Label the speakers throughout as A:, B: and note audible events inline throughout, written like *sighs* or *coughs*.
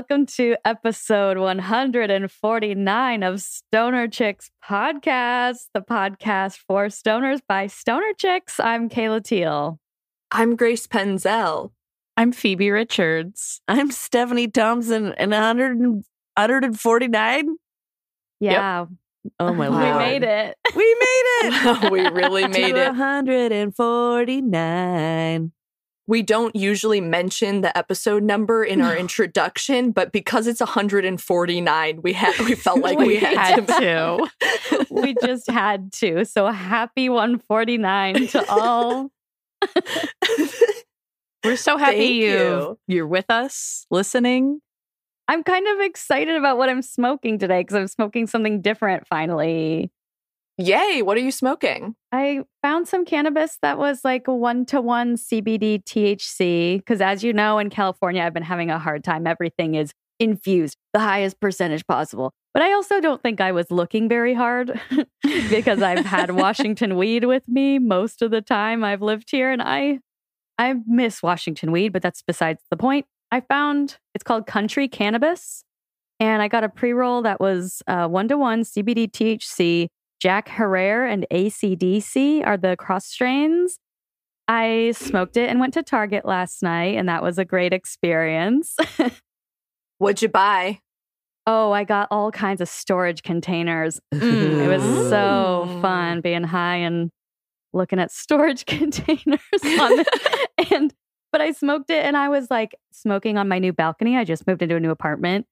A: Hello, and welcome to episode 149 of Stoner Chicks Podcast, the podcast for stoners by stoner chicks. I'm Kayla Teel.
B: I'm Grace Penzell.
C: I'm Phoebe Richards.
D: I'm Stephani Thompson, and 100, 149.
A: Yeah.
D: Oh my
A: God. *laughs*
D: we
A: made it.
D: We made it. *laughs*
B: we really *laughs* made it.
D: 149.
B: We don't usually mention the episode number in our introduction, but because it's 149, we had we felt *laughs* like we,
C: We
B: had,
C: had
B: to.
C: to. *laughs*
A: we just had to. So happy 149 to all. *laughs*
C: We're so happy you
B: you.
C: you're with us listening.
A: I'm kind of excited about what I'm smoking today because I'm smoking something different finally.
B: Yay! What are you smoking?
A: I found some cannabis that was like one to one CBD THC. Because as you know, in California, I've been having a hard time. Everything is infused, the highest percentage possible. But I also don't think I was looking very hard *laughs* because I've had Washington weed with me most of the time I've lived here. And I, I miss Washington weed, but that's besides the point. I found it's called Country Cannabis. And I got a pre roll that was uh, one to one CBD THC. Jack Herer and ACDC are the cross strains. I smoked it and went to Target last night, and that was a great experience. *laughs*
B: What'd you buy?
A: oh, I got all kinds of storage containers. Mm, it was so fun being high and looking at storage *laughs* containers on the, *laughs* and but I smoked it and I was like smoking on my new balcony. I just moved into a new apartment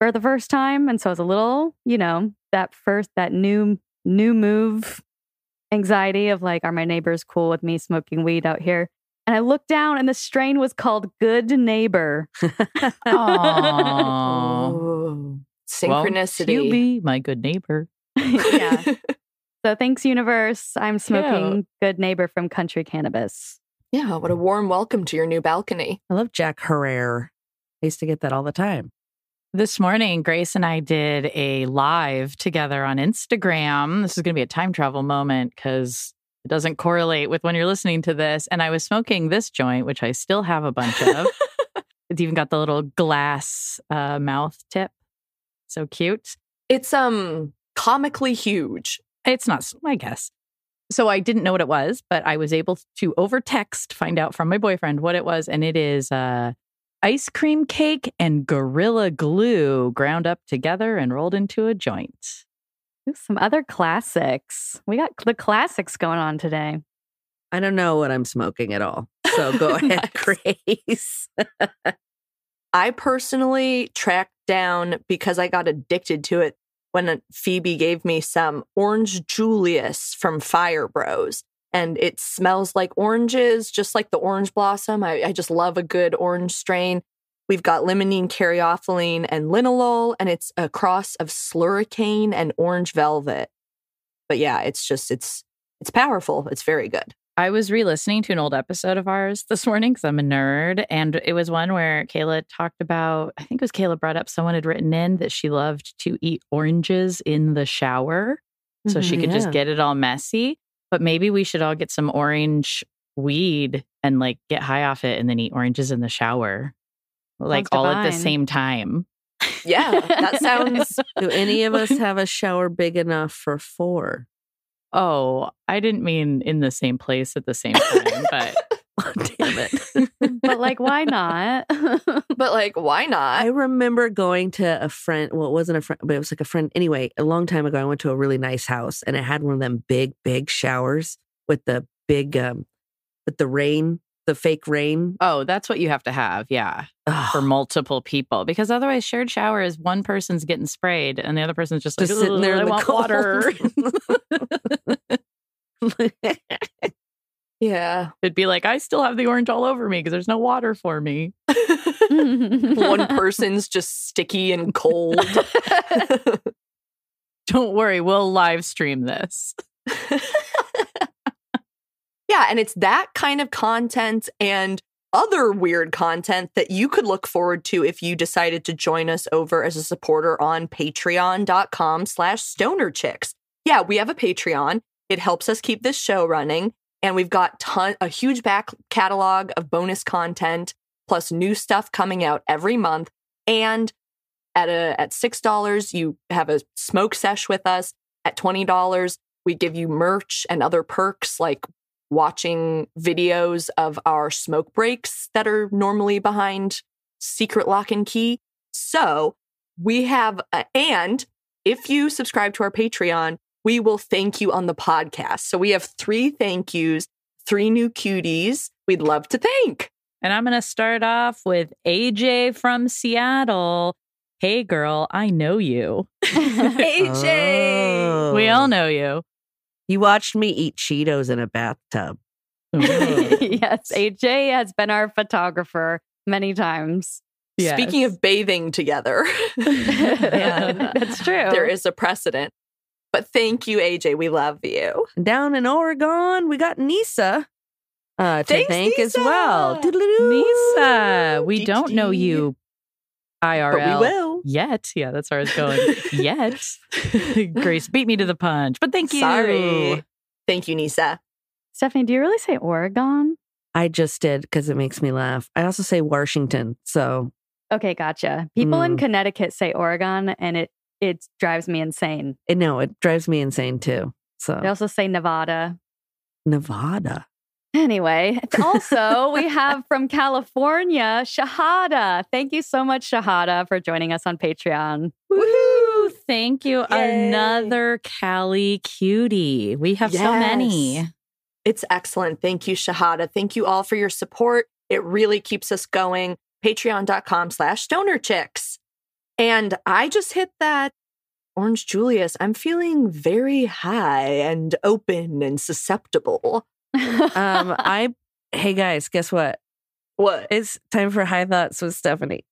A: for the first time and so I was a little, you know, that first that new new move anxiety of like are my neighbors cool with me smoking weed out here? And I looked down and the strain was called Good Neighbor.
C: Aww.
B: Ooh,
C: Won't
B: synchronicity.
C: you be my good neighbor. *laughs*
A: yeah. *laughs* So thanks, universe. I'm smoking Good Neighbor from Country Cannabis.
B: yeah. What a warm welcome to your new balcony.
D: I love Jack Herer. I used to get that all the time.
C: This morning, Grace and I did a live together on Instagram. This is going to be a time travel moment because it doesn't correlate with when you're listening to this. And I was smoking this joint, which I still have a bunch of. *laughs* it's even got the little glass uh, mouth tip. So cute.
B: It's um comically huge.
C: It's not, I guess. So I didn't know what it was, but I was able to over text find out from my boyfriend what it was. And it is uh, ice cream cake and gorilla glue ground up together and rolled into a joint.
A: Some other classics. We got the classics going on today.
D: I don't know what I'm smoking at all. So *laughs* go ahead, Grace. *laughs*
B: I personally tracked down because I got addicted to it when uh, Phoebe gave me some Orange Julius from Fire Bros. And it smells like oranges, just like the orange blossom. I, I just love a good orange strain. We've got limonene, caryophyllene, and linalool, and it's a cross of slurricane and orange velvet. But yeah, it's just it's it's powerful. It's very good.
C: I was re listening to an old episode of ours this morning because I'm a nerd. And it was one where Kayla talked about, I think it was Kayla brought up someone had written in that she loved to eat oranges in the shower so she
D: Mhm,
C: could
D: yeah.
C: just get it all messy. But maybe we should all get some orange weed and like get high off it and then eat oranges in the shower, like all at the same time.
B: Yeah, that *laughs* sounds
D: Do any of us have a shower big enough for four?
C: Oh, I didn't mean in the same place at the same time, but *laughs*
D: Damn it.
A: But like, why not? *laughs*
B: but like, why not?
D: I remember going to a friend. Well, it wasn't a friend, but it was like a friend. Anyway, a long time ago, I went to a really nice house and it had one of them big, big showers with the big, um, with the rain, the fake rain.
C: oh, that's what you have to have. Yeah. for multiple people because otherwise shared shower is one person's getting sprayed and the other person's just,
D: Just
C: like
D: sitting there in
C: I
D: the
C: want water. *laughs*
B: Yeah.
C: It'd be like I still have the orange all over me because there's no water for me. *laughs*
B: One person's just sticky and cold. *laughs*
C: Don't worry, we'll live stream this. *laughs*
B: yeah, and it's that kind of content and other weird content that you could look forward to if you decided to join us over as a supporter on patreon.com slash stoner chicks. Yeah, we have a Patreon. It helps us keep this show running. And we've got ton a huge back catalog of bonus content. plus new stuff coming out every month. And at a at six dollars, you have a smoke sesh with us. At twenty dollars, we give you merch and other perks like watching videos of our smoke breaks that are normally behind secret lock and key. So we have, a, and if you subscribe to our Patreon, we will thank you on the podcast. So we have three thank yous, three new cuties we'd love to thank.
C: And I'm going to start off with AJ from Seattle. Hey, girl, I know you. *laughs* *laughs*
B: AJ.
C: We oh. all know you.
D: You watched me eat Cheetos in a bathtub. *laughs*
A: yes, AJ has been our photographer many times.
B: Speaking of bathing together,
A: yeah, that's true.
B: there is a precedent. But thank you, AJ. We love you.
D: Down in Oregon, we got Nisa uh, to
B: Thanks,
D: thank as well. Doodle-doo.
C: Nisa, we
B: Dee
C: don't know you IRL
B: But we will.
C: yet. Yeah, that's where I was going. *laughs* yet. *laughs* Grace beat me to the punch, but thank you.
B: Sorry. Thank you, Nisa.
A: Stephanie, do you really say Oregon?
D: I just did because it makes me laugh. I also say Washington. So
A: Okay, gotcha. People in
D: Mm.
A: Connecticut say Oregon, and it it drives me insane.
D: it, no, it drives me insane too. So
A: They also say Nevada.
D: Nevada.
A: Anyway, also we have *laughs* from California, Shahada. Thank you so much, Shahada, for joining us on Patreon.
C: Woohoo! Thank you.
B: Yay.
C: Another Cali cutie. We have so many.
B: It's excellent. Thank you, Shahada. Thank you all for your support. It really keeps us going. Patreon.com slash stoner chicks. And I just hit that Orange Julius. I'm feeling very high and open and susceptible.
D: Um, *laughs* I hey guys, guess what?
B: What?
D: It's time for high thoughts with Stephanie.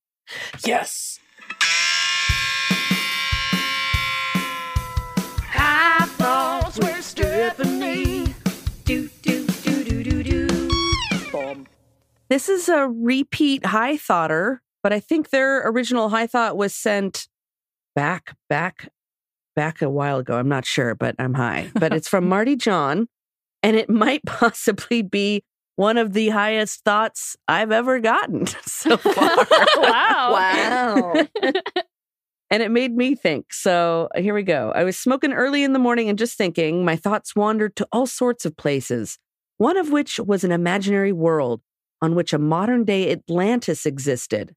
B: Yes.
D: High thoughts with Stephanie.
B: Do, do, do, do, do, do. Boom.
D: This is a repeat high thoughter, but I think their original high thought was sent back, back, back a while ago. I'm not sure, but I'm high. But it's from *laughs* Marty Jon, and it might *laughs* possibly be one of the highest thoughts I've ever gotten *laughs* so far.
A: wow.
B: Wow.
D: and it made me think. So here we go. I was smoking early in the morning and just thinking, my thoughts wandered to all sorts of places, one of which was an imaginary world on which a modern day Atlantis existed.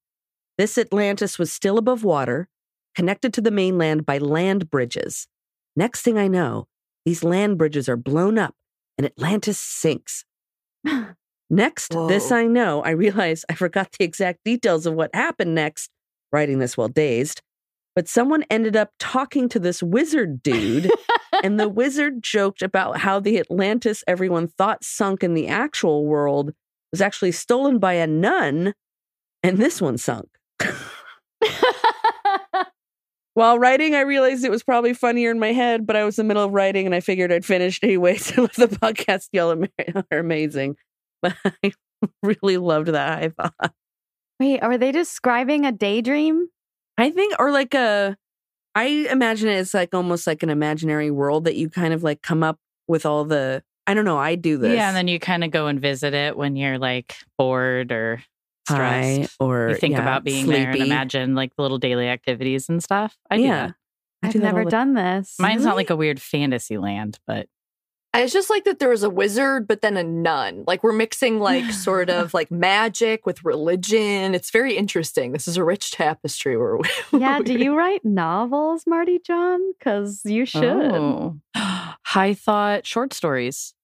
D: This Atlantis was still above water, connected to the mainland by land bridges. Next thing I know, these land bridges are blown up and Atlantis sinks. *laughs* Next, this I know, I realize I forgot the exact details of what happened next, writing this while dazed. But someone ended up talking to this wizard dude, and the *laughs* wizard joked about how the Atlantis everyone thought sunk in the actual world was actually stolen by a nun, and this one sunk. *laughs* While writing, I realized it was probably funnier in my head, but I was in the middle of writing and I figured I'd finished *laughs* anyway. So *laughs* the podcast y'all are amazing. But I really loved that high thought.
A: Wait, are they describing a daydream?
D: I think, or like a, I imagine it's like almost like an imaginary world that you kind of like come up with all the, I don't know, I do this.
C: Yeah, and then you kind of go and visit it when you're like bored or stressed.
D: or
C: you think
D: yeah,
C: about being there and imagine like the little daily activities and stuff. I
D: yeah.
C: that.
D: I
A: I've
D: do
A: never
D: the-
A: done this.
C: Mine's not like a weird fantasy land, but
B: It's just like that there was a wizard, but then a nun. Like we're mixing like sort *laughs* of like magic with religion. It's very interesting. This is a rich tapestry where *laughs* we
A: yeah, do you write novels, Marty Jon? Because you should.
C: Oh. *gasps* high thought short stories.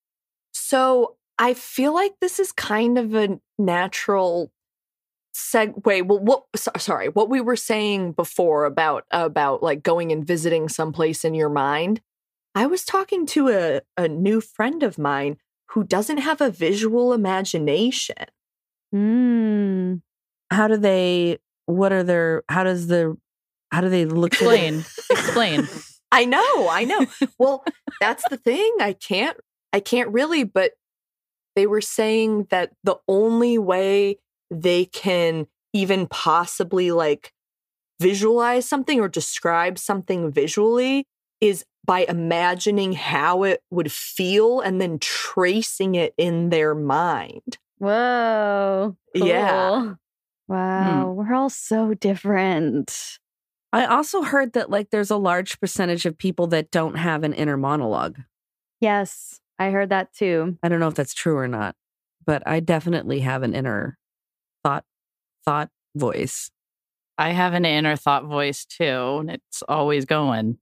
B: So I feel like this is kind of a natural segue. Well, what? so- Sorry, what we were saying before about about like going and visiting someplace in your mind. I was talking to a a new friend of mine who doesn't have a visual imagination.
A: Mm.
D: How do they, what are their, how does the, how do they look?
C: Explain. Explain. *laughs*
B: I know, I know. well, that's the thing. I can't I can't really, but they were saying that the only way they can even possibly like visualize something or describe something visually is by imagining how it would feel and then tracing it in their mind.
A: Whoa.
B: Yeah.
A: cool. Hmm. Wow, we're all so different.
D: I also heard that like there's a large percentage of people that don't have an inner monologue.
A: Yes, I heard that too.
D: I don't know if that's true or not, but I definitely have an inner thought thought voice.
C: I have an inner thought voice too, and it's always going.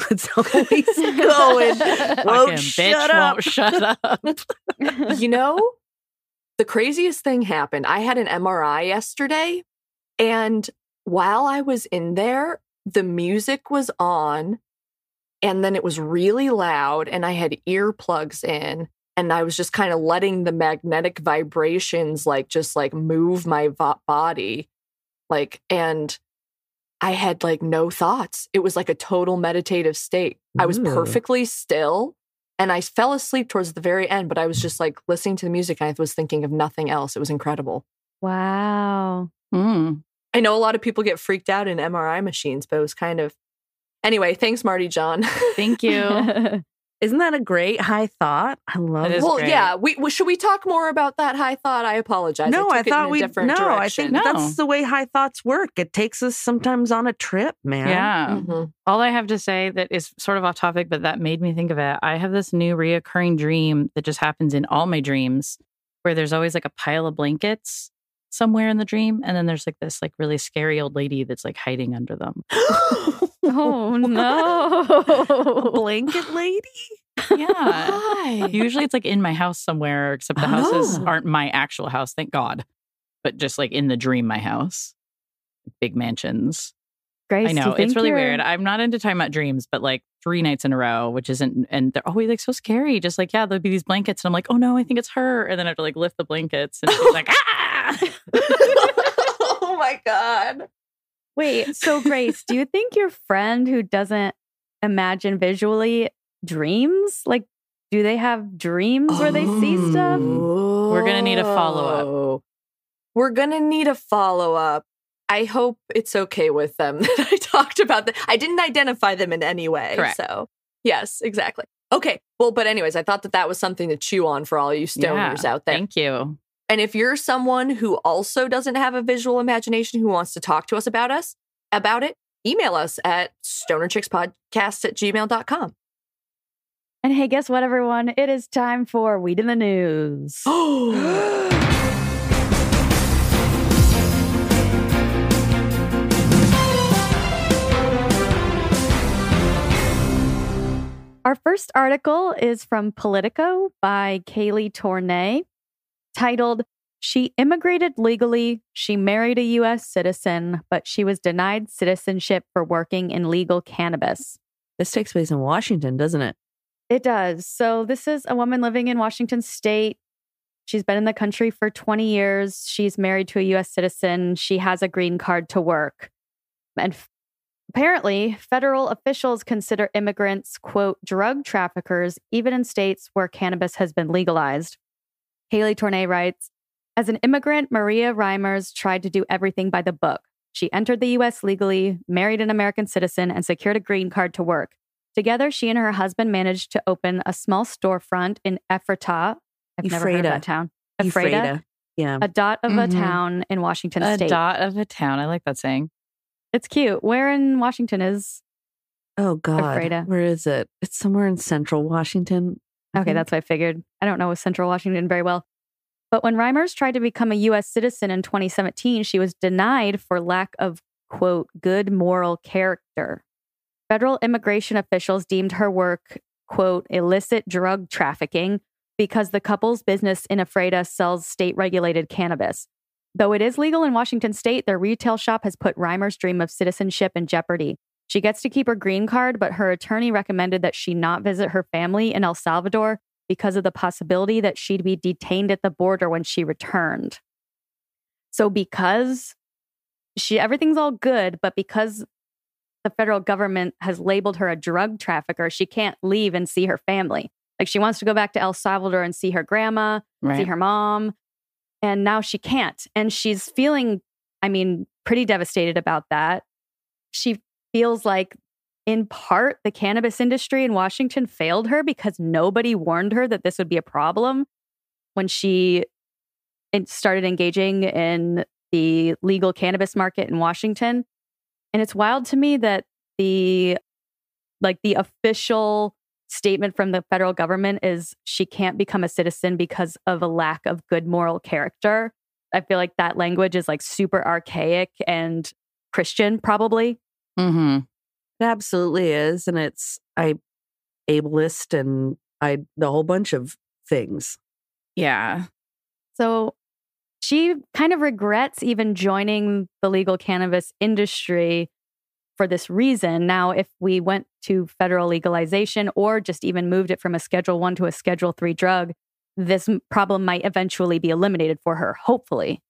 C: *laughs*
D: It's always going. *laughs* Won't
C: bitch
D: shut up.
C: won't shut up. *laughs*
B: you know, the craziest thing happened. I had an MRI yesterday, and while I was in there, the music was on, and then it was really loud, and I had earplugs in. And I was just kind of letting the magnetic vibrations, like, just like move my vo- body. Like, and I had like no thoughts. It was like a total meditative state. I was
D: Ooh.
B: perfectly still and I fell asleep towards the very end, but I was just like listening to the music and I was thinking of nothing else. It was incredible.
A: wow.
C: Mm.
B: I know a lot of people get freaked out in MRI machines, but it was kind of. Anyway, thanks, Marty Jon.
C: Thank you. *laughs*
D: Isn't that a great high thought? I love
C: It
D: it.
C: is
B: well,
C: great.
B: yeah. We, we should we talk more about that high thought? I apologize.
D: No, I
B: took it
D: thought we
B: different
D: no. I think
C: No.
D: that's the way high thoughts work. It takes us sometimes on a trip, man.
C: Yeah.
B: Mhm.
C: All I have to say that is sort of off topic, but that made me think of it. I have this new reoccurring dream that just happens in all my dreams where there's always like a pile of blankets somewhere in the dream. And then there's like this like really scary old lady that's like hiding under them. *gasps*
A: oh *laughs* no.
D: blanket lady.
C: Yeah.
B: Why?
C: Usually it's like in my house somewhere, except the houses
D: Oh.
C: aren't my actual house, thank God. But just like in the dream, my house. Big mansions.
A: Grace,
C: I know. It's really
A: you're-
C: weird. I'm not into talking about dreams, but like three nights in a row, which isn't, and they're always like so scary. Just like, yeah, there'll be these blankets. And I'm like, oh no, I think it's her. And then I have to like lift the blankets. And she's like, *laughs* ah. *laughs*
B: oh my god.
A: Wait, so Grace, do you think your friend who doesn't imagine visually dreams? Like, do they have dreams where they see stuff?
C: We're gonna need a follow-up.
B: Oh. We're gonna need a follow up. I hope it's okay with them *laughs* that I talked about that. I didn't identify them in any way.
C: Correct.
B: So, yes, exactly. Okay. Well, but anyways, I thought that that was something to chew on for all you stoners
C: Yeah,
B: out there.
C: Thank you.
B: And if you're someone who also doesn't have a visual imagination who wants to talk to us about us about it, email us at stonerchickspodcast at gmail.com.
A: And hey, guess what, everyone? It is time for Weed in the News. *gasps* Our first article is from Politico by Kaylee Tornay, titled She Immigrated Legally, She Married a U.S. Citizen, but she was denied citizenship for working in legal cannabis.
D: This takes place in Washington, doesn't it?
A: It does. So, this is a woman living in Washington state. She's been in the country for 20 years. She's married to a US citizen. She has a green card to work. And f- apparently, federal officials consider immigrants, quote, drug traffickers, even in states where cannabis has been legalized. Haley Tornay writes As an immigrant, Maria Reimers tried to do everything by the book. She entered the US legally, married an American citizen, and secured a green card to work. Together, she and her husband managed to open a small storefront in Ephrata. I've never heard of that town.
D: Ephrata.
A: Ephrata,
D: Yeah.
A: a dot of
C: Mhm.
A: a town in Washington
C: A
A: State.
C: A dot of a town. I like that saying.
A: It's cute. Where in Washington is?
D: Oh God.
A: Ephrata.
D: Where is it? It's somewhere in central Washington.
A: Okay,
D: think.
A: that's what I figured. I don't know Central Washington very well. But when Reimers tried to become a U.S. citizen in 2017, she was denied for lack of, quote, good moral character. Federal immigration officials deemed her work, quote, illicit drug trafficking because the couple's business in Ephrata sells state regulated cannabis. Though it is legal in Washington state, their retail shop has put Reimer's dream of citizenship in jeopardy. She gets to keep her green card, but her attorney recommended that she not visit her family in El Salvador because of the possibility that she'd be detained at the border when she returned. So because she everything's all good, but because the federal government has labeled her a drug trafficker, she can't leave and see her family. Like she wants to go back to El Salvador and see her grandma, see her mom, and now she can't. And she's feeling, I mean, pretty devastated about that. She feels like, in part, the cannabis industry in Washington failed her because nobody warned her that this would be a problem when she started engaging in the legal cannabis market in Washington. And it's wild to me that the like the official statement from the federal government is she can't become a citizen because of a lack of good moral character. I feel like that language is like super archaic and Christian, probably.
C: Mm-hmm.
D: It absolutely is. And it's I ableist and I the whole bunch of things.
C: Yeah.
A: So she kind of regrets even joining the legal cannabis industry for this reason. Now, if we went to federal legalization or just even moved it from a schedule 1 to a schedule 3 drug, this problem might eventually be eliminated for her, hopefully.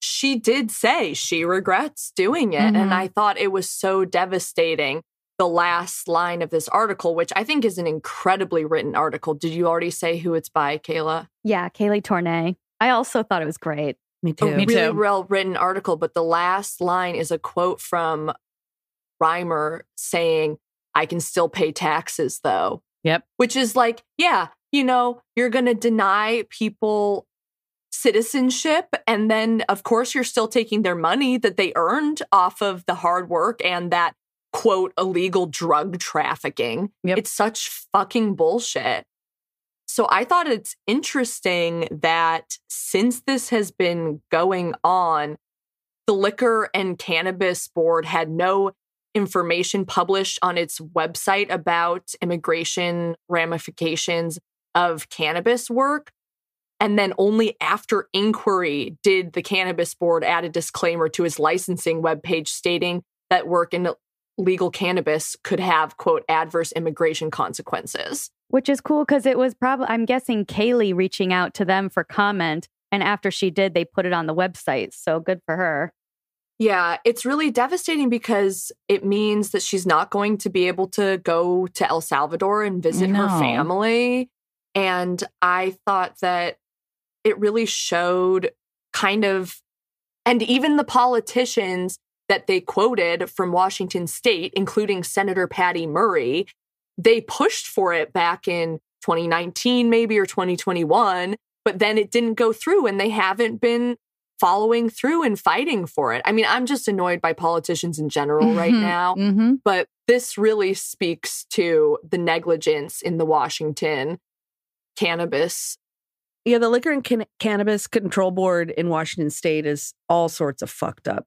B: She did say she regrets doing it.
A: Mm-hmm.
B: And I thought it was so devastating. The last line of this article, which I think is an incredibly written article. Did you already say who it's by, Kayla?
A: Yeah, Kaylee Tornay. I also thought it was great.
D: Me too.
B: A
C: Me
B: really
C: too.
B: well written article, but the last line is a quote from Reimer saying, I can still pay taxes though.
C: Yep.
B: Which is like, yeah, you know, you're going to deny people citizenship. And then, of course, you're still taking their money that they earned off of the hard work and that quote illegal drug trafficking.
C: Yep.
B: It's such fucking bullshit. So I thought it's interesting that since this has been going on, the Liquor and Cannabis Board had no information published on its website about immigration ramifications of cannabis work. And then only after inquiry did the Cannabis Board add a disclaimer to his licensing webpage stating that work in legal cannabis could have, quote, adverse immigration consequences.
A: Which is cool because it was probably, I'm guessing, Kaylee reaching out to them for comment. And after she did, they put it on the website. So good for her.
B: Yeah, it's really devastating because it means that she's not going to be able to go to El Salvador and visit her family. And I thought that it really showed kind of, and even the politicians that they quoted from Washington state, including Senator Patty Murray, they pushed for it back in 2019, maybe, or 2021, but then it didn't go through and they haven't been following through and fighting for it. I mean, I'm just annoyed by politicians in general right
C: Mhm.
B: now,
C: Mm-hmm.
B: but this really speaks to the negligence in the Washington cannabis.
D: Yeah, the Liquor and Can- Cannabis Control Board in Washington State is all sorts of fucked up,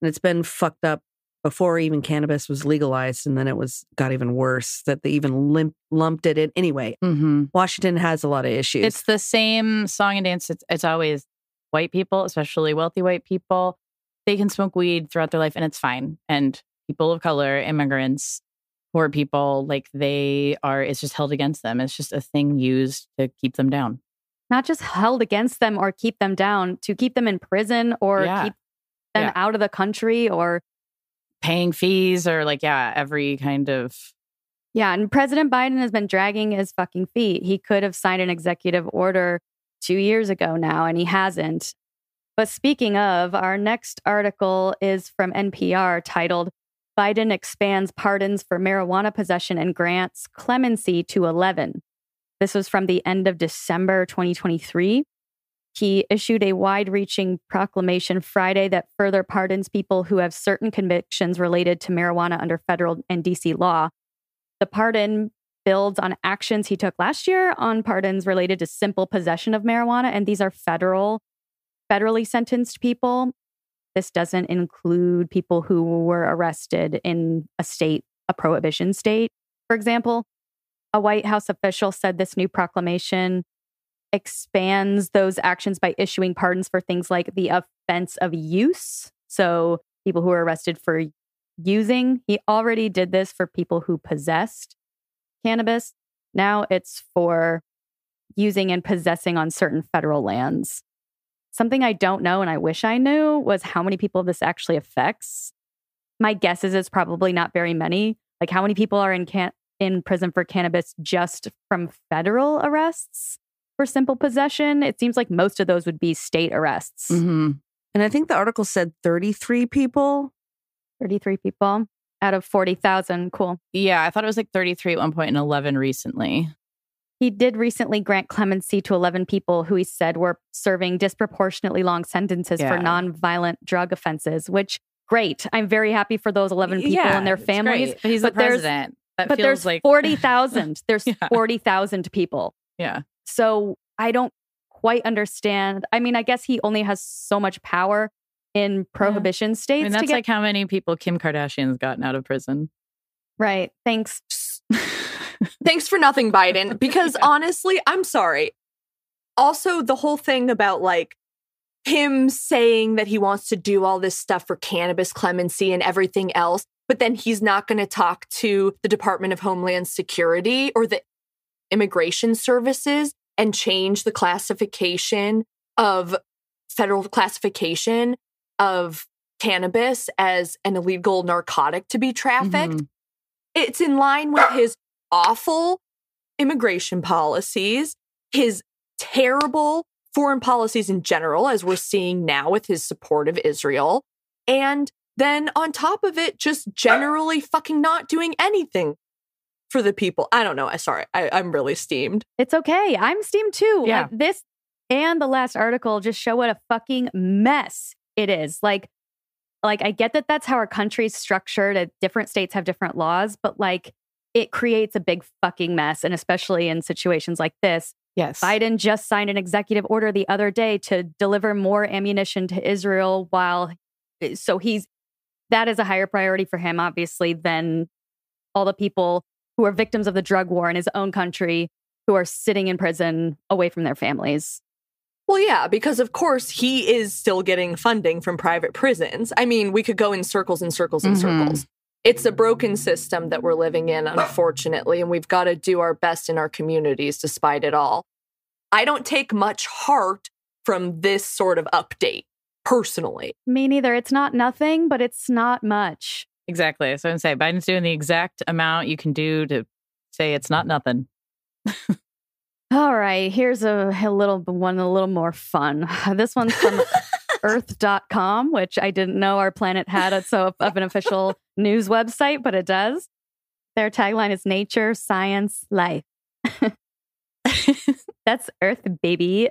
D: and it's been fucked up before even cannabis was legalized, and then it was got even worse that they even limp, lumped it in. Anyway,
C: Mm-hmm.
D: Washington has a lot of issues.
C: It's the same song and dance. It's, it's always white people, especially wealthy white people. They can smoke weed throughout their life and it's fine. And people of color, immigrants, poor people, like they are, it's just held against them. It's just a thing used to keep them down.
A: Not just held against them or keep them down, to keep them in prison or
C: Yeah.
A: keep them
C: Yeah.
A: out of the country or
C: Paying fees or like, yeah, every kind of.
A: Yeah, and President Biden has been dragging his fucking feet. He could have signed an executive order two years ago now, and he hasn't. But speaking of, our next article is from NPR titled Biden Expands Pardons for Marijuana Possession and Grants Clemency to 11. This was from the end of December 2023. He issued a wide reaching proclamation Friday that further pardons people who have certain convictions related to marijuana under federal and DC law. The pardon builds on actions he took last year on pardons related to simple possession of marijuana, and these are federal, federally sentenced people. This doesn't include people who were arrested in a state, a prohibition state. For example, a White House official said this new proclamation expands those actions by issuing pardons for things like the offense of use. So, people who are arrested for using. He already did this for people who possessed cannabis. Now it's for using and possessing on certain federal lands. Something I don't know and I wish I knew was how many people this actually affects. My guess is it's probably not very many. Like how many people are in can- in prison for cannabis just from federal arrests for simple possession? It seems like most of those would be state arrests.
C: Mm-hmm.
D: and I think the article said 33 people.
A: 33 people out of 40,000. Cool.
C: Yeah, I thought it was like 33 at one point and 11 recently.
A: He did recently grant clemency to 11 people who he said were serving disproportionately long sentences for
C: Yeah.
A: nonviolent drug offenses, which great. I'm very happy for those 11 people
C: Yeah,
A: and their families.
C: But he's
A: but
C: the president. That
A: But
C: feels
A: there's
C: like
A: 40,000. *laughs* There's
C: Yeah.
A: 40,000 people.
C: yeah.
A: So I don't quite understand. I mean, I guess he only has so much power in prohibition
C: I
A: states
C: mean,
A: to
C: that's
A: get
C: like how many people Kim Kardashian's gotten out of prison.
A: right. Thanks. *laughs*
B: Thanks for nothing, Biden. *laughs* Because honestly, I'm sorry. Also, the whole thing about like him saying that he wants to do all this stuff for cannabis clemency and everything else, but then he's not going to talk to the Department of Homeland Security or the immigration services and change the classification of federal classification of cannabis as an illegal narcotic to be trafficked
C: Mhm.
B: it's in line with *coughs* his awful immigration policies, his terrible foreign policies in general, as we're seeing now with his support of Israel. And then on top of it, just generally fucking not doing anything for the people. I don't know. I sorry. I, I'm really steamed.
A: It's okay. I'm steamed too.
C: Yeah.
A: Like, this and the last article just show what a fucking mess it is. Like, like I get that that's how our country's structured. Different states have different laws, but like it creates a big fucking mess. And especially in situations like this,
C: Yes.
A: Biden just signed an executive order the other day to deliver more ammunition to Israel while eh, so he's that is a higher priority for him obviously than all the people who are victims of the drug war in his own country who are sitting in prison away from their families.
B: Well, yeah, because of course he is still getting funding from private prisons. I mean, we could go in circles and circles and
C: Mhm.
B: circles. It's a broken system that we're living in, unfortunately, and we've got to do our best in our communities despite it all. I don't take much heart from this sort of update, personally.
A: Me neither. It's not nothing, but it's not much.
C: Exactly. So I'm saying Biden's doing the exact amount you can do to say it's not nothing.
A: All right, here's a, a little one a little more fun. *sighs* This one's from *laughs* earth.com, which I didn't know our planet had it so of an official *laughs* news website, but it does. Their tagline is nature, science, life. *laughs* That's Earth, baby.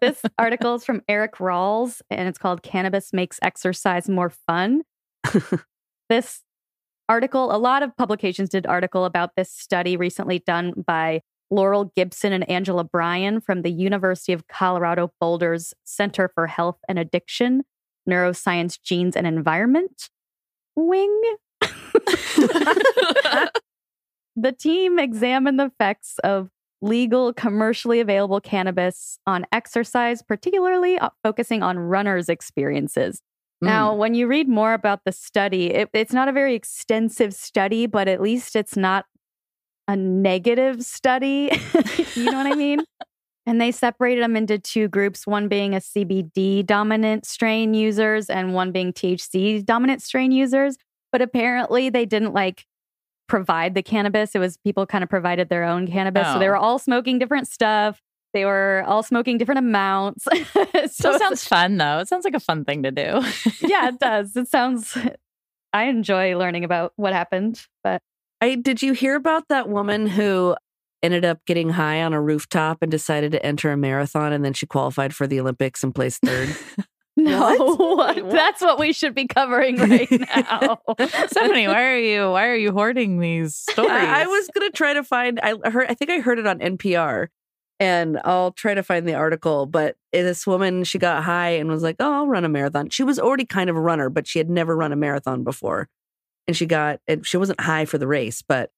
A: This article is from Eric Ralls and it's called Cannabis Makes Exercise More Fun. *laughs* this article, a lot of publications did article about this study recently done by Laurel Gibson and Angela Bryan from the University of Colorado Boulder's Center for Health and Addiction, Neuroscience, Genes, and Environment. Wing. *laughs* *laughs* the team examined the effects of legal, commercially available cannabis on exercise, particularly uh, focusing on runners' experiences. Now,
C: Mm.
A: when you read more about the study, it, it's not a very extensive study, but at least it's not a negative study. *laughs* you know what I mean? *laughs* And they separated them into two groups one being a CBD dominant strain users and one being THC dominant strain users. But apparently, they didn't like provide the cannabis. It was people kind of provided their own cannabis. So they
C: Oh.
A: were all smoking different stuff. They were all smoking different amounts. so *laughs*
C: So it sounds fun though. It sounds like a fun thing to do. *laughs*
A: yeah, it does. It sounds. I enjoy learning about what happened, but
D: I did you hear about that woman who ended up getting high on a rooftop and decided to enter a marathon and then she qualified for the Olympics and placed third? *laughs*
A: no,
C: What? *laughs* What?
A: that's what we should be covering right *laughs* now. *laughs*
C: Stephanie, why are you why are you hoarding these stories?
D: I, I was gonna try to find I heard I think I heard it on NPR and I'll try to find the article, but this woman she got high and was like, Oh, I'll run a marathon. She was already kind of a runner, but she had never run a marathon before. And she got and she wasn't high for the race, but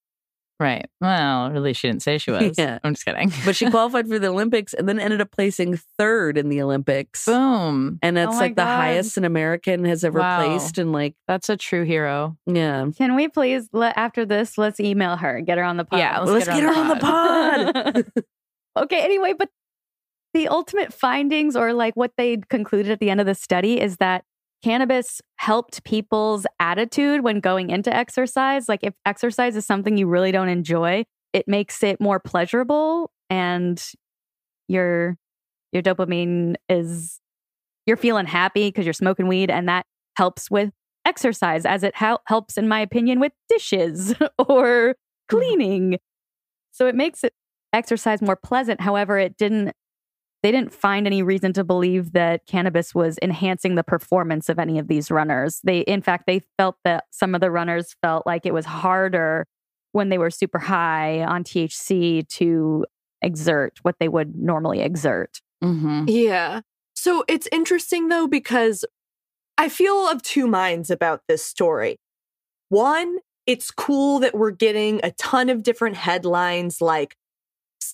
C: right. Well, at least she didn't say she *laughs* was.
D: Yeah.
C: I'm just kidding.
D: but she *laughs* qualified for the Olympics and then ended up placing third in the Olympics.
C: Boom.
D: And oh that's
A: Oh my
D: like the highest an American has ever
C: Wow.
D: placed. And like,
C: That's a true hero.
D: yeah.
A: Can we please let after this? Let's email her, get her on the pod.
C: Yeah,
D: Let's, get, her on the pod. *laughs*
A: okay. Anyway, but the ultimate findings, or like what they concluded at the end of the study, is that cannabis helped people's attitude when going into exercise. Like if exercise is something you really don't enjoy, it makes it more pleasurable, and your your dopamine is you're feeling happy because you're smoking weed, and that helps with exercise, as it hel- helps, in my opinion, with dishes *laughs* or mm-hmm. cleaning. So it makes it exercise more pleasant. However, it didn't they didn't find any reason to believe that cannabis was enhancing the performance of any of these runners. They in fact they felt that some of the runners felt like it was harder when they were super high on THC to exert what they would normally exert.
C: Mm-hmm.
B: Yeah. So it's interesting though, because I feel of two minds about this story. One, it's cool that we're getting a ton of different headlines like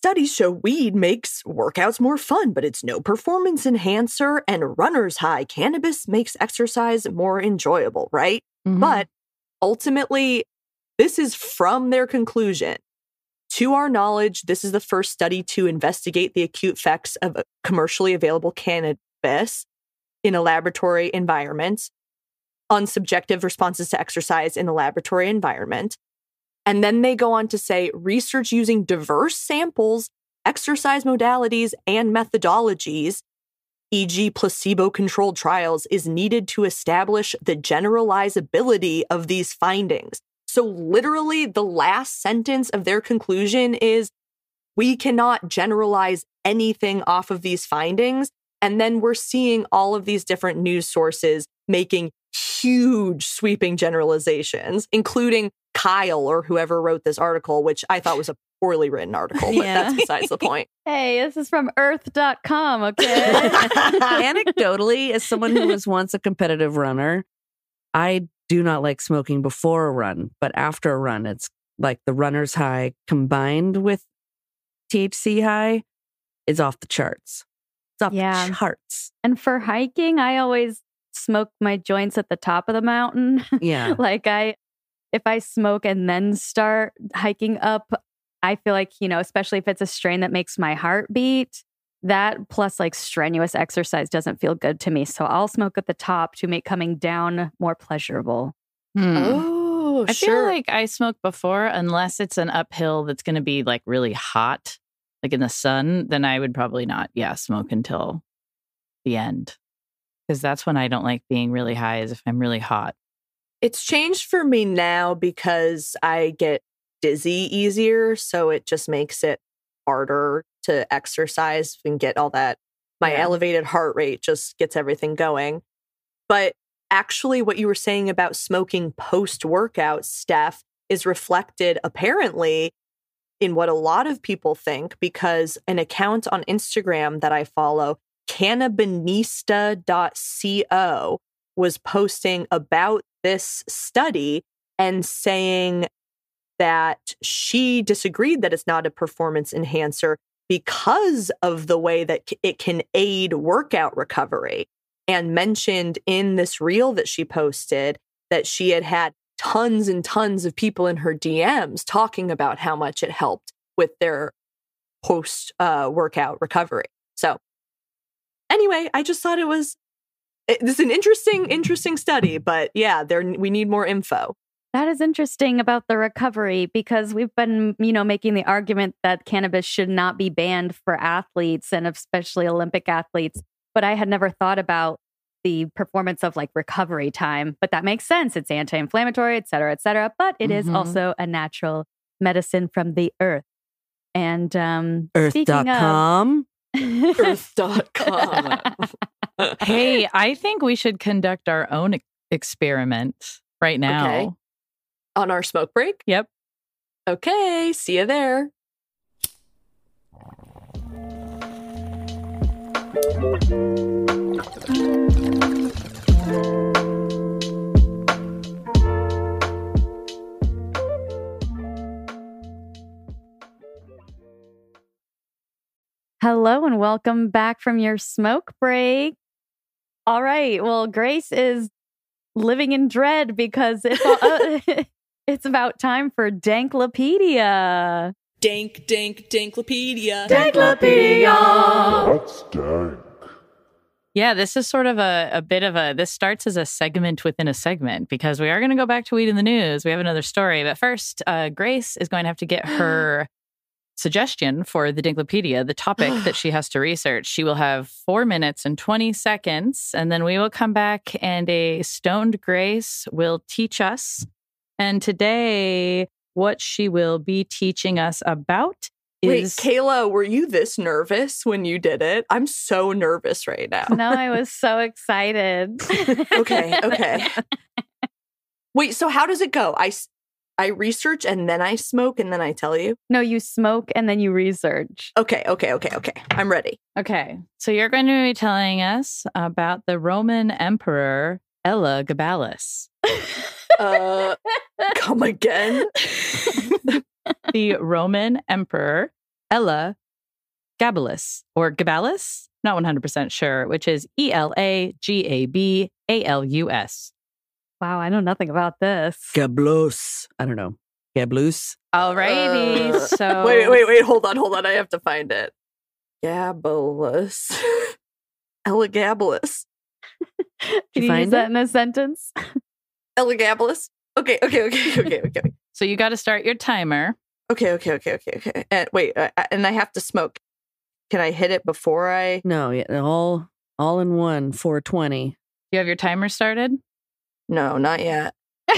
B: studies show weed makes workouts more fun, but it's no performance enhancer, and runner's high cannabis makes exercise more enjoyable, right?
C: Mhm.
B: But ultimately, this is from their conclusion. To our knowledge, this is the first study to investigate the acute effects of commercially available cannabis in a laboratory environment on subjective responses to exercise in the laboratory environment. And then they go on to say research using diverse samples, exercise modalities, and methodologies, e.g., placebo controlled trials, is needed to establish the generalizability of these findings. So, literally, the last sentence of their conclusion is we cannot generalize anything off of these findings. And then we're seeing all of these different news sources making huge sweeping generalizations, including Kyle or whoever wrote this article, which I thought was a poorly written article, but
A: Yeah.
B: that's besides the point. *laughs*
A: Hey, this is from earth.com, okay? *laughs*
D: Anecdotally, as someone who was once a competitive runner, I do not like smoking before a run, but after a run, it's like the runner's high combined with THC high is off the charts. It's off
A: Yeah.
D: the charts.
A: and for hiking, I always smoke my joints at the top of the mountain.
D: Yeah. *laughs*
A: like I if I smoke and then start hiking up, I feel like, you know, especially if it's a strain that makes my heart beat, that plus like strenuous exercise doesn't feel good to me. So I'll smoke at the top to make coming down more pleasurable.
C: Hmm.
B: Oh,
C: I feel like I smoke before, unless it's an uphill that's going to be like really hot, like in the sun, then I would probably not, yeah, smoke until the end. Because that's when I don't like being really high, is if I'm really hot.
B: It's changed for me now because I get dizzy easier. So it just makes it harder to exercise and get all that. My
C: Yeah.
B: elevated heart rate just gets everything going. But actually, what you were saying about smoking post workout, Steph, is reflected apparently in what a lot of people think because an account on Instagram that I follow, cannabinista.co, was posting about this study and saying that she disagreed that it's not a performance enhancer because of the way that it can aid workout recovery and mentioned in this reel that she posted that she had had tons and tons of people in her DMs talking about how much it helped with their post uh, workout recovery. So, anyway, I just thought it was it- this is an interesting, interesting study. But yeah, there we need more info.
A: That is interesting about the recovery because we've been, you know, making the argument that cannabis should not be banned for athletes and especially Olympic athletes. But I had never thought about the performance of like recovery time. But that makes sense. It's anti-inflammatory, et cetera, et cetera. But it is
C: Mhm.
A: also a natural medicine from the earth. And um speaking of- *laughs*
D: Earth.com. *laughs*
B: Earth.com.
C: Hey, I think we should conduct our own experiment right now.
B: Okay. on our smoke break.
C: Yep.
B: Okay, see you there.
A: Hello and welcome back from your smoke break. All right. Well, Grace is living in dread because it's uh, *laughs* *laughs* it's about time for Danklopedia.
E: Dank, dank, Danklopedia.
F: What's dank?
C: Yeah, this is sort of a, a bit of a, this starts as a segment within a segment because we are going to go back to Weed in the News. We have another story. But first, uh, Grace is going to have to get *gasps* her suggestion for the Danklopedia, the topic *gasps* that she has to research. She will have four minutes and 20 seconds, and then we will come back and a stoned Grace will teach us. And today, what she will be teaching us about
B: Wait,
C: is
B: Kayla, were you this nervous when you did it? I'm so nervous right now.
A: No, I was so excited. *laughs*
B: Okay, okay. *laughs* Wait, so how does it go? I I research and then I smoke and then I tell you.
A: No, you smoke and then you research.
B: Okay, okay, okay, okay. I'm ready.
C: Okay. So you're going to be telling us about the Roman Emperor Elagabalus.
B: Uh *laughs* come again. *laughs*
C: the Roman Emperor Ella Gabalus or Gabalus, not 100% sure, which is E L A G A B A L U S.
A: Wow, I know nothing about this.
D: Gablos. I don't know. Gablus.
C: Alrighty.
B: Uh, *laughs*
C: so
B: Wait, wait, wait, hold on, hold on. I have to find it. Gabalus. *laughs* Elagabalus. *laughs*
A: Can
D: you
A: you, use
D: find
A: that in a sentence?
B: Elagabalus. Okay, okay, okay, okay, okay.
C: So you got to start your timer.
B: Okay, okay, okay, okay, okay. And wait, uh, and I have to smoke. Can I hit it before I?
D: No, yeah, all all in one. Four twenty.
C: You have your timer started?
B: No, not yet.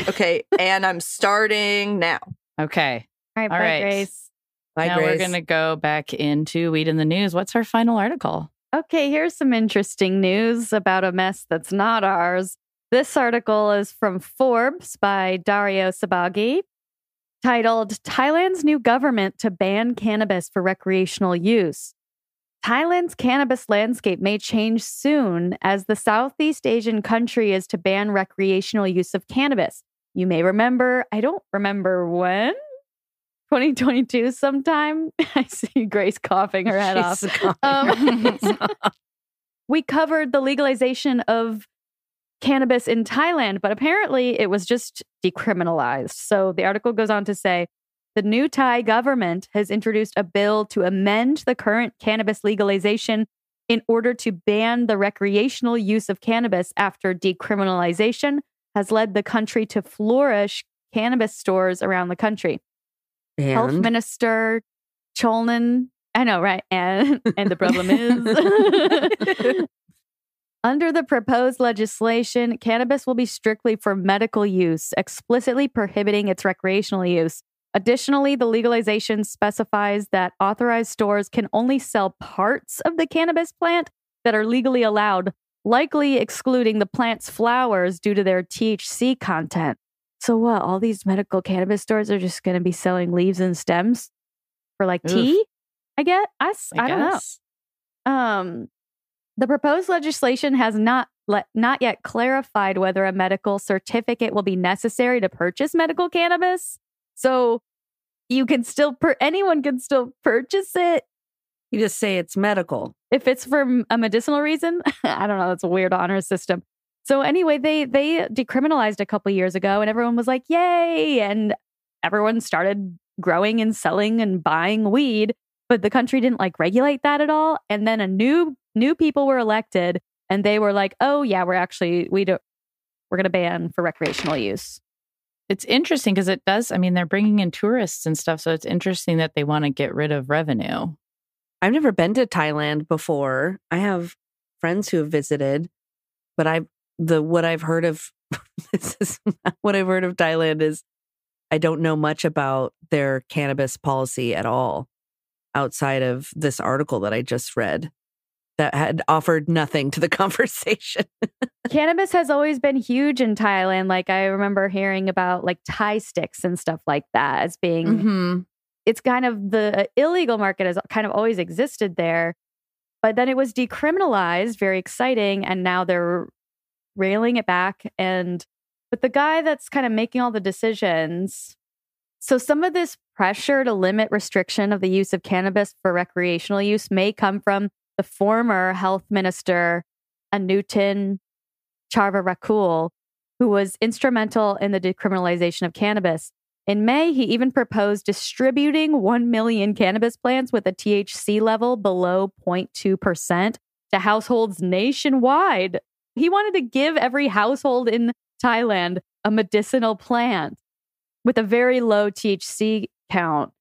B: Okay, *laughs* and I'm starting now.
C: Okay.
A: All right,
C: All
A: bye,
C: right.
A: Grace.
D: Bye,
C: now
D: Grace.
C: we're going to go back into Weed in the News. What's our final article?
A: Okay, here's some interesting news about a mess that's not ours. This article is from Forbes by Dario Sabaghi, titled Thailand's New Government to Ban Cannabis for Recreational Use. Thailand's cannabis landscape may change soon as the Southeast Asian country is to ban recreational use of cannabis. You may remember, I don't remember when, 2022 sometime. *laughs* I see Grace coughing her head off.
D: She's coughing.
A: Um, *laughs* *laughs* we covered the legalization of cannabis in Thailand, but apparently it was just decriminalized. So the article goes on to say the new Thai government has introduced a bill to amend the current cannabis legalization in order to ban the recreational use of cannabis after decriminalization has led the country to flourish cannabis stores around the country. Health Minister Cholnan. I know, right? And *laughs* and the problem is *laughs* under the proposed legislation, cannabis will be strictly for medical use, explicitly prohibiting its recreational use. Additionally, the legalization specifies that authorized stores can only sell parts of the cannabis plant that are legally allowed, likely excluding the plant's flowers due to their THC content. So what? All these medical cannabis stores are just going to be selling leaves and stems for like
C: Oof.
A: tea? I get. I,
C: I,
A: I don't know. Um, the proposed legislation has not le- not yet clarified whether a medical certificate will be necessary to purchase medical cannabis. So you can still per- anyone can still purchase it
D: you just say it's medical.
A: if it's for a medicinal reason. *laughs* I don't know. That's a weird honor system. So anyway, they they decriminalized a couple years ago, and everyone was like, "Yay!" and everyone started growing and selling and buying weed. But the country didn't like regulate that at all. And then a new new people were elected, and they were like, "Oh yeah, we're actually we don't we're going to ban for recreational use."
C: It's interesting because it does. I mean, they're bringing in tourists and stuff. So it's interesting that they want to get rid of revenue.
D: I've never been to Thailand before. I have friends who have visited, but I've the what I've heard of *laughs* this is *laughs* what I've heard of Thailand is I don't know much about their cannabis policy at all outside of this article that I just read that had offered nothing to the *laughs* conversation.
A: Cannabis has always been huge in Thailand. Like I remember hearing about like Thai sticks and stuff like that as being
C: Mm-hmm.
A: it's kind of the illegal market has kind of always existed there. But then it was decriminalized, very exciting, and now they're railing it back. And but the guy that's kind of making all the decisions, so some of this pressure to limit restriction of the use of cannabis for recreational use may come from the former health minister Anutin Charnvirakul, who was instrumental in the decriminalization of cannabis. In May, he even proposed distributing 1 million cannabis plants with a THC level below 0.2% to households nationwide. He wanted to give every household in Thailand a medicinal plant with a very low THC count.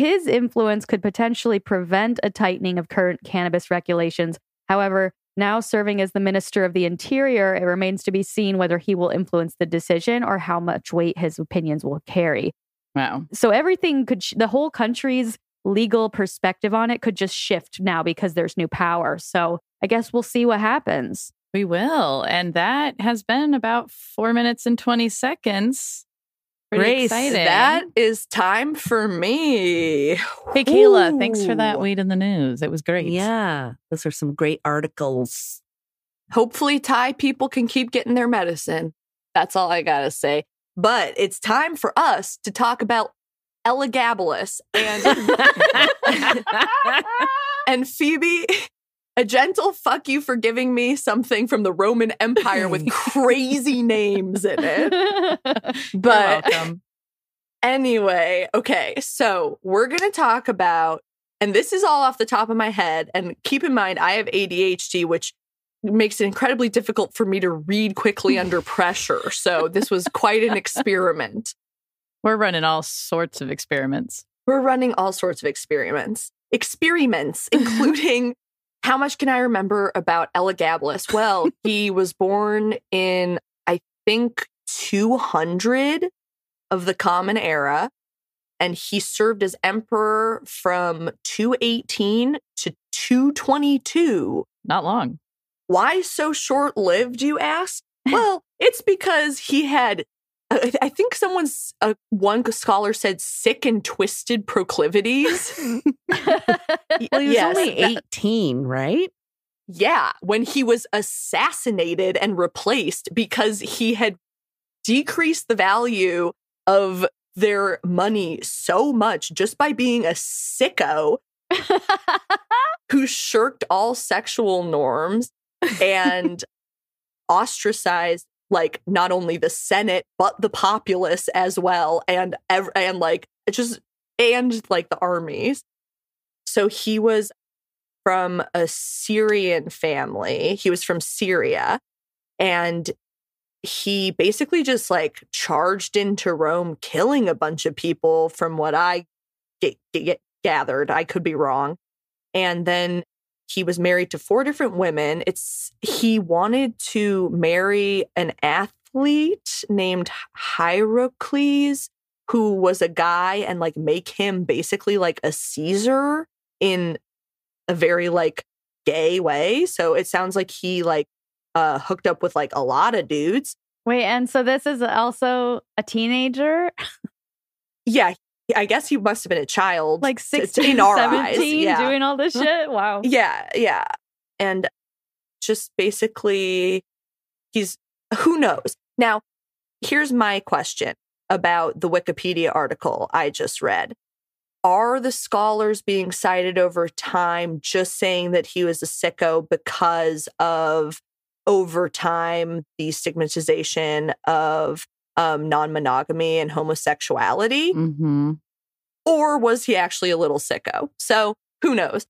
A: His influence could potentially prevent a tightening of current cannabis regulations. However, now serving as the Minister of the Interior, it remains to be seen whether he will influence the decision or how much weight his opinions will carry.
C: Wow.
A: So everything could, ch- the whole country's legal perspective on it could just shift now because there's new power. So I guess we'll see what happens.
C: We will. And that has been about four minutes and 20 seconds. Pretty
D: Grace,
C: exciting.
B: That is time for me.
C: hey, Kayla, thanks for that
B: Ooh.
C: weed in the news. It was great.
D: Yeah, those are some great articles.
B: Hopefully, Thai people can keep getting their medicine. That's all I gotta say. But it's time for us to talk about Elagabalus and *laughs* *laughs* and Phoebe. A gentle fuck you for giving me something from the Roman Empire with *laughs* crazy names in it. *laughs* But. *laughs* Anyway, okay, so we're going to talk about, and this is all off the top of my head. And keep in mind, I have ADHD, which makes it incredibly difficult for me to read quickly under pressure. So this was quite an experiment.
C: We're running all sorts of experiments.
B: We're running all sorts of experiments, experiments, including how much can I remember about Elagabalus? Well, *laughs* he was born in, I think, 200 of the Common Era, and he served as emperor from 218 to 222.
C: Not long.
B: Why so short lived, you ask? Well, it's because he had. I I think someone's uh, one scholar said sick and twisted proclivities. *laughs*
D: Well, he was
B: Yes,
D: only
B: that-
D: 18, right?
B: Yeah, when he was assassinated and replaced because he had decreased the value of their money so much just by being a sicko *laughs* who shirked all sexual norms and ostracized like not only the senate but the populace as well and ev- and like it just and like the armies. So he was from a syrian family. He was from syria and he basically just like charged into rome killing a bunch of people from what i get, get gathered. I could be wrong. And then he was married to four different women. It's he wanted to marry an athlete named hierocles who was a guy and like make him basically like a caesar in a very like gay way. So it sounds like he like uh hooked up with like a lot of dudes.
A: Wait, and so this is also a teenager,
B: yeah i guess he must have been a child
A: like
B: t-
A: 16,
B: in our
A: 17,
B: yeah
A: doing all this mm-hmm. shit. Wow.
B: Yeah, yeah. And just basically, he's who knows. Now, here's my question about the Wikipedia article I just read. Are the scholars being cited over time just saying that he was a sicko because of over time the stigmatization of um, non monogamy and homosexuality?
C: Mm-hmm.
B: or was he actually a little sicko? So who knows?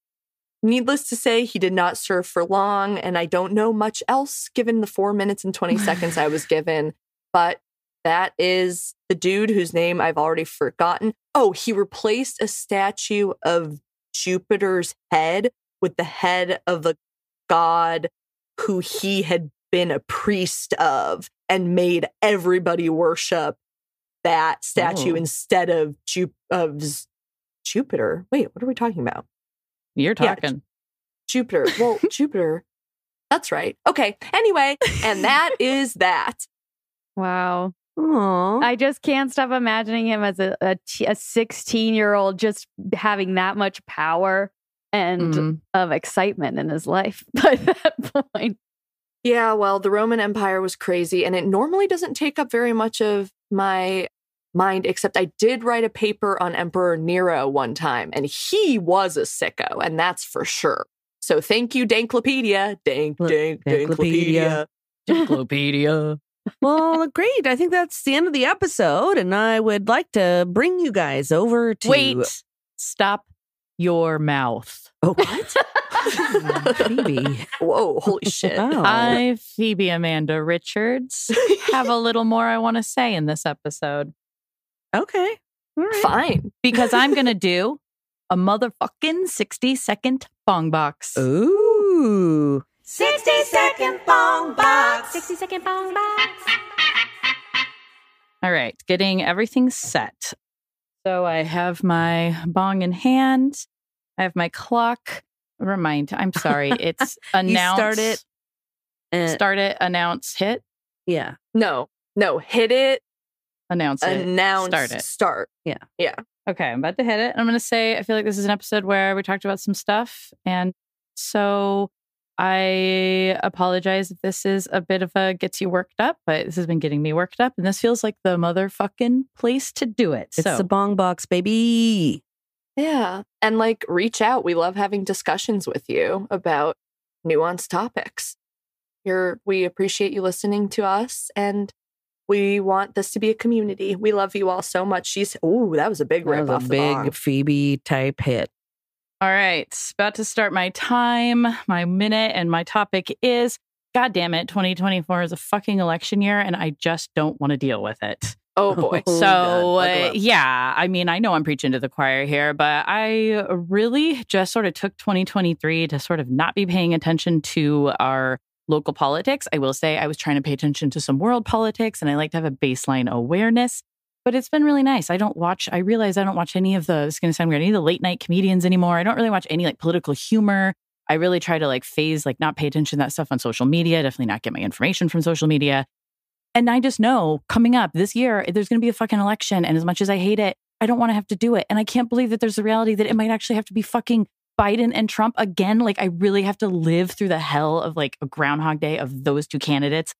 B: Needless to say, he did not serve for long, and I don't know much else given the four minutes and 20 seconds I was *laughs* given. But that is the dude whose name I've already forgotten. Oh, he replaced a statue of Jupiter's head with the head of a god who he had been a priest of and made everybody worship that statue
C: Oh.
B: instead of Ju- of Jupiter. Wait, what are we talking about?
C: You're
B: Yeah,
C: talking.
B: Jupiter. Well, *laughs* Jupiter. That's right. Okay. Anyway, and that *laughs* is that.
A: Wow.
D: Aw.
A: I just can't stop imagining him as a, a, t- a 16 year old just having that much power and
C: Mhm.
A: of excitement in his life *laughs* by that point.
B: Yeah, well, the Roman Empire was crazy, and it normally doesn't take up very much of my mind, except I did write a paper on Emperor Nero one time, and he was a sicko, and that's for sure. So thank you, Danklopedia. Dank,
D: L-
B: dank,
D: Danklopedia. *laughs*
B: Danklopedia.
D: Well, great. I think that's the end of the episode. And I would like to bring you guys over to.
C: Wait. Stop your mouth.
D: Oh, what? *laughs* Phoebe.
B: Whoa, holy shit.
D: Wow.
C: I, Phoebe Amanda Richards, have a little more I want to say in this episode
D: Okay. All right.
B: Fine.
C: because I'm going *laughs* to do a motherfucking 60 second bong box.
D: Ooh.
E: 60 second bong box. 60 second bong box.
C: All right, getting everything set. So I have my bong in hand. I have my clock. Remind. I'm sorry. *laughs* It's announce.
D: start it, And
C: Start it. Announce. Hit.
D: yeah.
B: No, no, hit it,
C: Announce it.
B: announce,
C: Start it.
B: start.
D: Yeah.
B: Yeah.
C: Okay, I'm about to hit it. I'm going to say I feel like this is an episode where we talked about some stuff. And so I apologize if this is a bit of a gets you worked up, but this has been getting me worked up. And this feels like the motherfucking place to do it.
D: It's
C: so
D: the bong box, baby.
B: Yeah. And like reach out. We love having discussions with you about nuanced topics. You're we appreciate you listening to us and we want this to be a community. We love you all so much. She's oh, that was a big
D: That
B: rip
D: was
B: off
D: a
B: the bong.
D: big Phoebe type hit.
C: All right, about to start my time, my minute, and my topic is God damn it, 2024 is a fucking election year, and I just don't want to deal with it.
B: Oh *laughs* boy.
D: Oh,
C: so, uh, yeah, I mean, I know I'm preaching to the choir here, but I really just sort of took 2023 to sort of not be paying attention to our local politics. I will say I was trying to pay attention to some world politics, and I like to have a baseline awareness. But it's been really nice. I don't watch, I realize I don't watch any of the, it's going to sound weird, any of the late night comedians anymore. I don't really watch any like political humor. I really try to like phase, like not pay attention to that stuff on social media, definitely not get my information from social media. And I just know coming up this year, there's going to be a fucking election. And as much as I hate it, I don't want to have to do it. And I can't believe that there's a reality that it might actually have to be fucking Biden and Trump again. Like, I really have to live through the hell of like a Groundhog Day of those two candidates.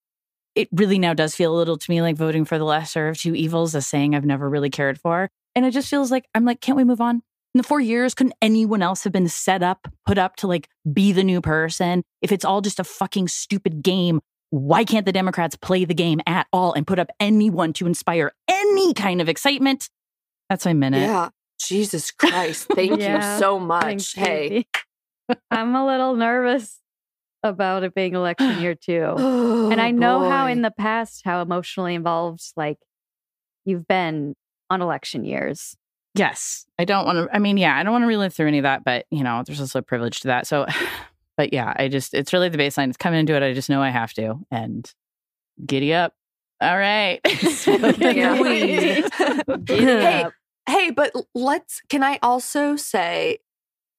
C: It really now does feel a little to me like voting for the lesser of two evils, a saying I've never really cared for. And it just feels like I'm like, can't we move on? In the four years, couldn't anyone else have been set up, put up to like be the new person? If it's all just a fucking stupid game, why can't the Democrats play the game at all and put up anyone to inspire any kind of excitement? That's my minute.
B: Yeah. Jesus *laughs* Christ. Thank
A: Yeah.
B: you so
A: Thanks,
B: much. Hey.
A: Phoebe. I'm a little nervous about it being election year *gasps* too.
B: Oh,
A: and I know how in the past how emotionally involved like you've been on election years.
C: Yes. I don't want to, I mean, yeah, I don't want to relive through any of that, but you know, there's also a privilege to that. So, but yeah, I just, it's really the baseline. It's coming into it. I just know I have to. And giddy up. All right. *laughs* *laughs* *laughs*
A: Giddy
B: hey,
A: up.
B: hey, but let's can I also say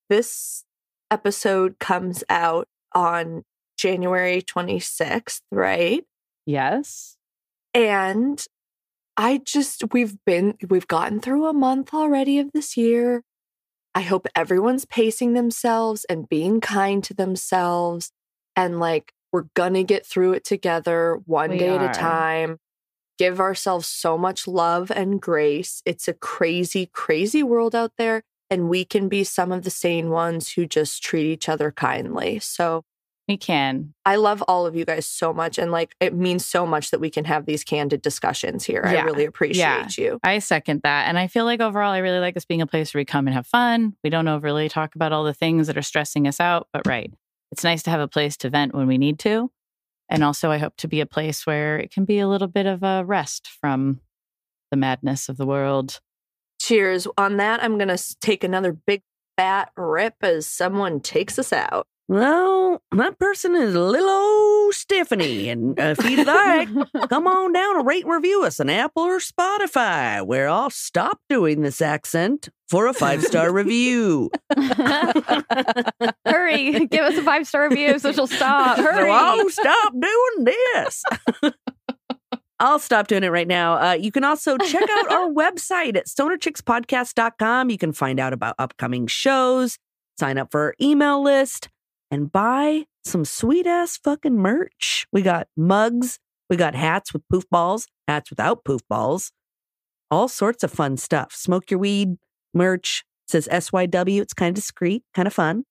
B: this episode comes out on January 26th, right?
C: yes.
B: And I just we've been we've gotten through a month already of this year. I hope everyone's pacing themselves and being kind to themselves and like we're gonna get through it together one
C: We
B: day at a time. Give ourselves so much love and grace. It's a crazy, crazy world out there, and we can be some of the sane ones who just treat each other kindly. So
C: We can.
B: I love all of you guys so much. And like, it means so much that we can have these candid discussions here. I really appreciate you.
C: I second that. And I feel like overall, I really like this being a place where we come and have fun. We don't overly talk about all the things that are stressing us out, but right. It's nice to have a place to vent when we need to. And also, I hope to be a place where it can be a little bit of a rest from the madness of the world.
B: Cheers. On that, I'm going to take another big fat rip as someone takes us out.
D: Well, that person is little old Stephani. And uh, if you'd like, *laughs* come on down and rate and review us on Apple or Spotify, where I'll stop doing this accent for a five star *laughs* review. *laughs*
A: Hurry, give us a five star review so she'll stop.
D: So
A: Hurry.
D: I'll stop doing this. I'll stop doing it right now. Uh, you can also check out our website at stonerchickspodcast.com. You can find out about upcoming shows, sign up for our email list, and buy some sweet ass fucking merch. We got mugs, we got hats with poof balls, hats without poof balls, all sorts of fun stuff. Smoke your weed merch. Says SYW. It's kind of discreet, kind of fun.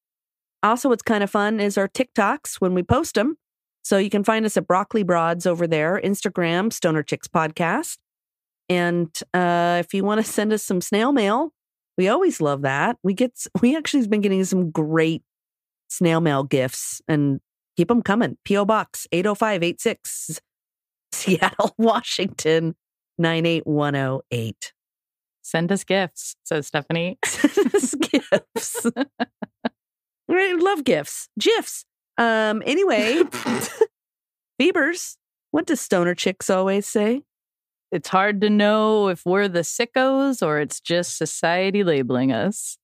D: Also, what's kind of fun is our TikToks when we post them. So you can find us at Broccoli Broads over there, Instagram, Stoner Chicks Podcast. And uh, if you want to send us some snail mail, we always love that. We get we actually have been getting some great snail mail gifts and keep them coming. PO Box 80586 *laughs* Seattle, Washington 98108.
C: Send us gifts, says Stephani. *laughs*
D: Send us gifts. *laughs* I love gifts. GIFs. Um, anyway, Beavers, what does Stoner Chicks always say?
C: it's hard to know if we're the sickos or it's just society labeling us.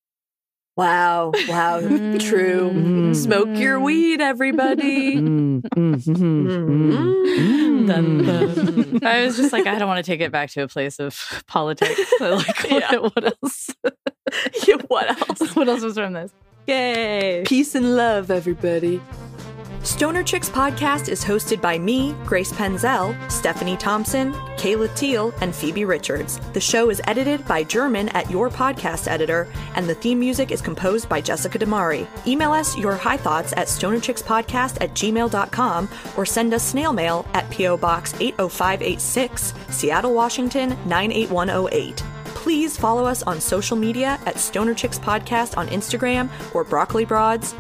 B: Wow. Wow. True.
D: Mm.
B: Smoke your weed, everybody.
D: Mm, mm, mm, mm,
C: Dun,
D: mm.
C: dun. I was just like, I don't want to take it back to a place of politics. So *laughs* like,
B: Yeah.
C: what, what else? *laughs*
B: Yeah, what else?
C: what else was from this? Yay!
B: Peace and love, everybody. Stoner Chicks podcast is hosted by me, Grace Penzell, Stephani Thompson, Kayla Teel, and Phoebe Richards. The show is edited by German at Your Podcast Editor, and the theme music is composed by Jessica DiMari. Email us your high thoughts at stonerchickspodcast at gmail.com or send us snail mail at P.O. Box 80586, Seattle, Washington 98108. Please follow us on social media at Stoner Chicks Podcast on Instagram or Broccoli Broads